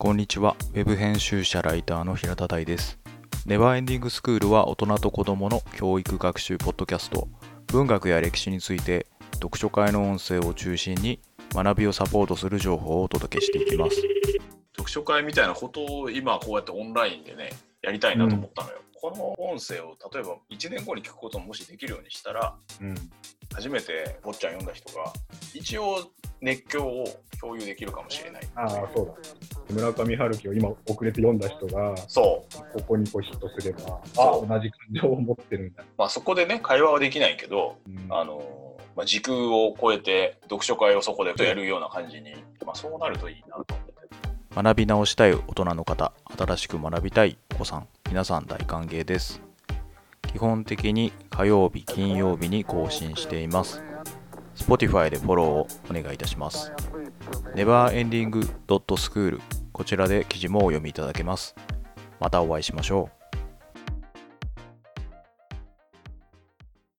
こんにちは。ウェブ編集者ライターの平田大です。ネバーエンディングスクールは大人と子供の教育学習ポッドキャスト。文学や歴史について読書会の音声を中心に学びをサポートする情報をお届けしていきます。読書会みたいなことを今こうやってオンラインでねやりたいなと思ったのよ、この音声を例えば1年後に聞くことももしできるようにしたらうん、初めて坊ちゃん読んだ人が一応熱狂を共有できるかもしれないああ、そうだ。村上春樹を今遅れて読んだ人が、そうここにこうヒットすれば、あ同じ感情を持ってるんだ。まあそこでね会話はできないけどうんあのまあ、時空を超えて読書会をそこでやるような感じに、まあ、そうなるといいなと思って学び直したい大人の方、新しく学びたいお子さん、皆さん大歓迎です。基本的に火曜日、金曜日に更新しています。Spotify でフォローをお願いいたします。neverending.school こちらで記事もお読みいただけます。またお会いしましょう。